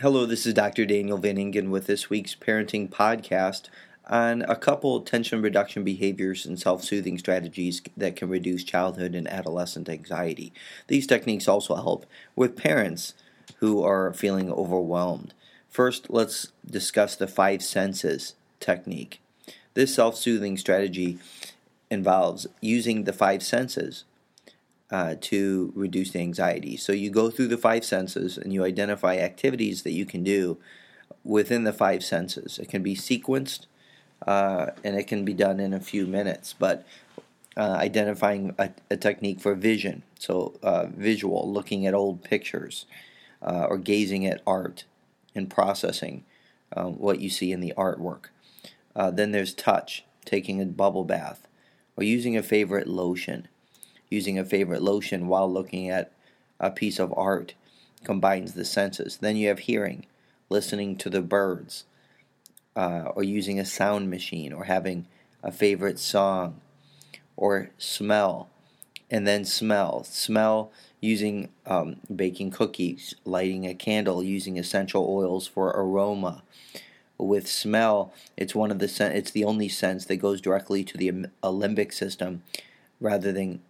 Hello, this is Dr. Daniel Van Ingen with this week's parenting podcast on a couple tension reduction behaviors and self soothing strategies that can reduce childhood and adolescent anxiety. These techniques also help with parents who are feeling overwhelmed. First, let's discuss the five senses technique. This self soothing strategy involves using the five senses uh, to reduce anxiety. So you go through the five senses and you identify activities that you can do within the five senses. It can be sequenced uh, and it can be done in a few minutes, but uh, identifying a, a, technique for vision, so uh, visual, looking at old pictures uh, or gazing at art and processing um, what you see in the artwork. Then there's touch, taking a bubble bath or using a favorite lotion using a favorite lotion while looking at a piece of art combines the senses. Then you have hearing, listening to the birds, uh, or using a sound machine, or having a favorite song, or smell, and then smell. Smell using um, baking cookies, lighting a candle, using essential oils for aroma. With smell, it's one of the sen- it's the only sense that goes directly to the limbic system, rather than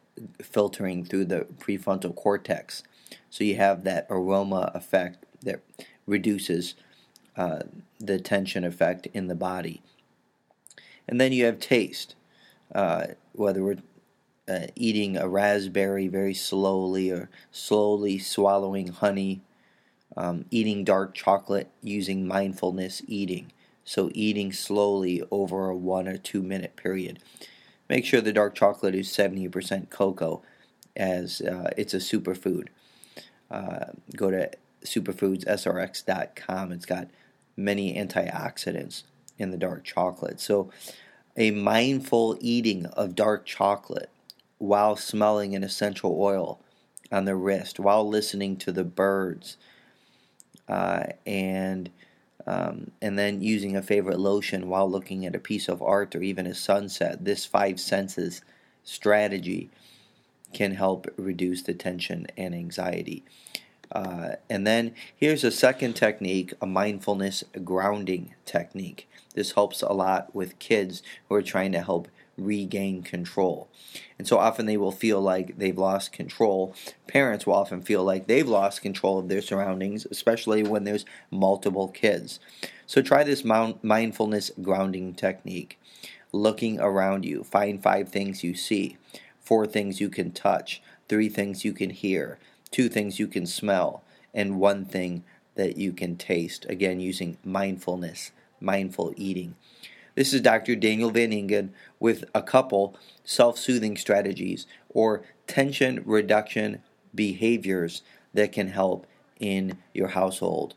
filtering through the prefrontal cortex. So you have that aroma effect that reduces uh, the tension effect in the body. And then you have taste, uh, whether we're uh, eating a raspberry very slowly or slowly swallowing honey, um, eating dark chocolate using mindfulness eating. So eating slowly over a one or two minute period. Make sure the dark chocolate is 70% cocoa, as uh, it's a superfood. Uh, go to superfoodsrx.com. It's got many antioxidants in the dark chocolate. So, a mindful eating of dark chocolate while smelling an essential oil on the wrist, while listening to the birds, uh, and um, and then using a favorite lotion while looking at a piece of art or even a sunset. This five senses strategy can help reduce the tension and anxiety. Uh, and then here's a second technique, a mindfulness grounding technique. This helps a lot with kids who are trying to help regain control. And so often they will feel like they've lost control. Parents will often feel like they've lost control of their surroundings, especially when there's multiple kids. So try this mindfulness grounding technique. Looking around you, find five things you see, four things you can touch, three things you can hear, two things you can smell, and one thing that you can taste. Again, using mindfulness, mindful eating. This is Dr. Daniel Van Ingen with a couple self soothing strategies or tension reduction behaviors that can help in your household.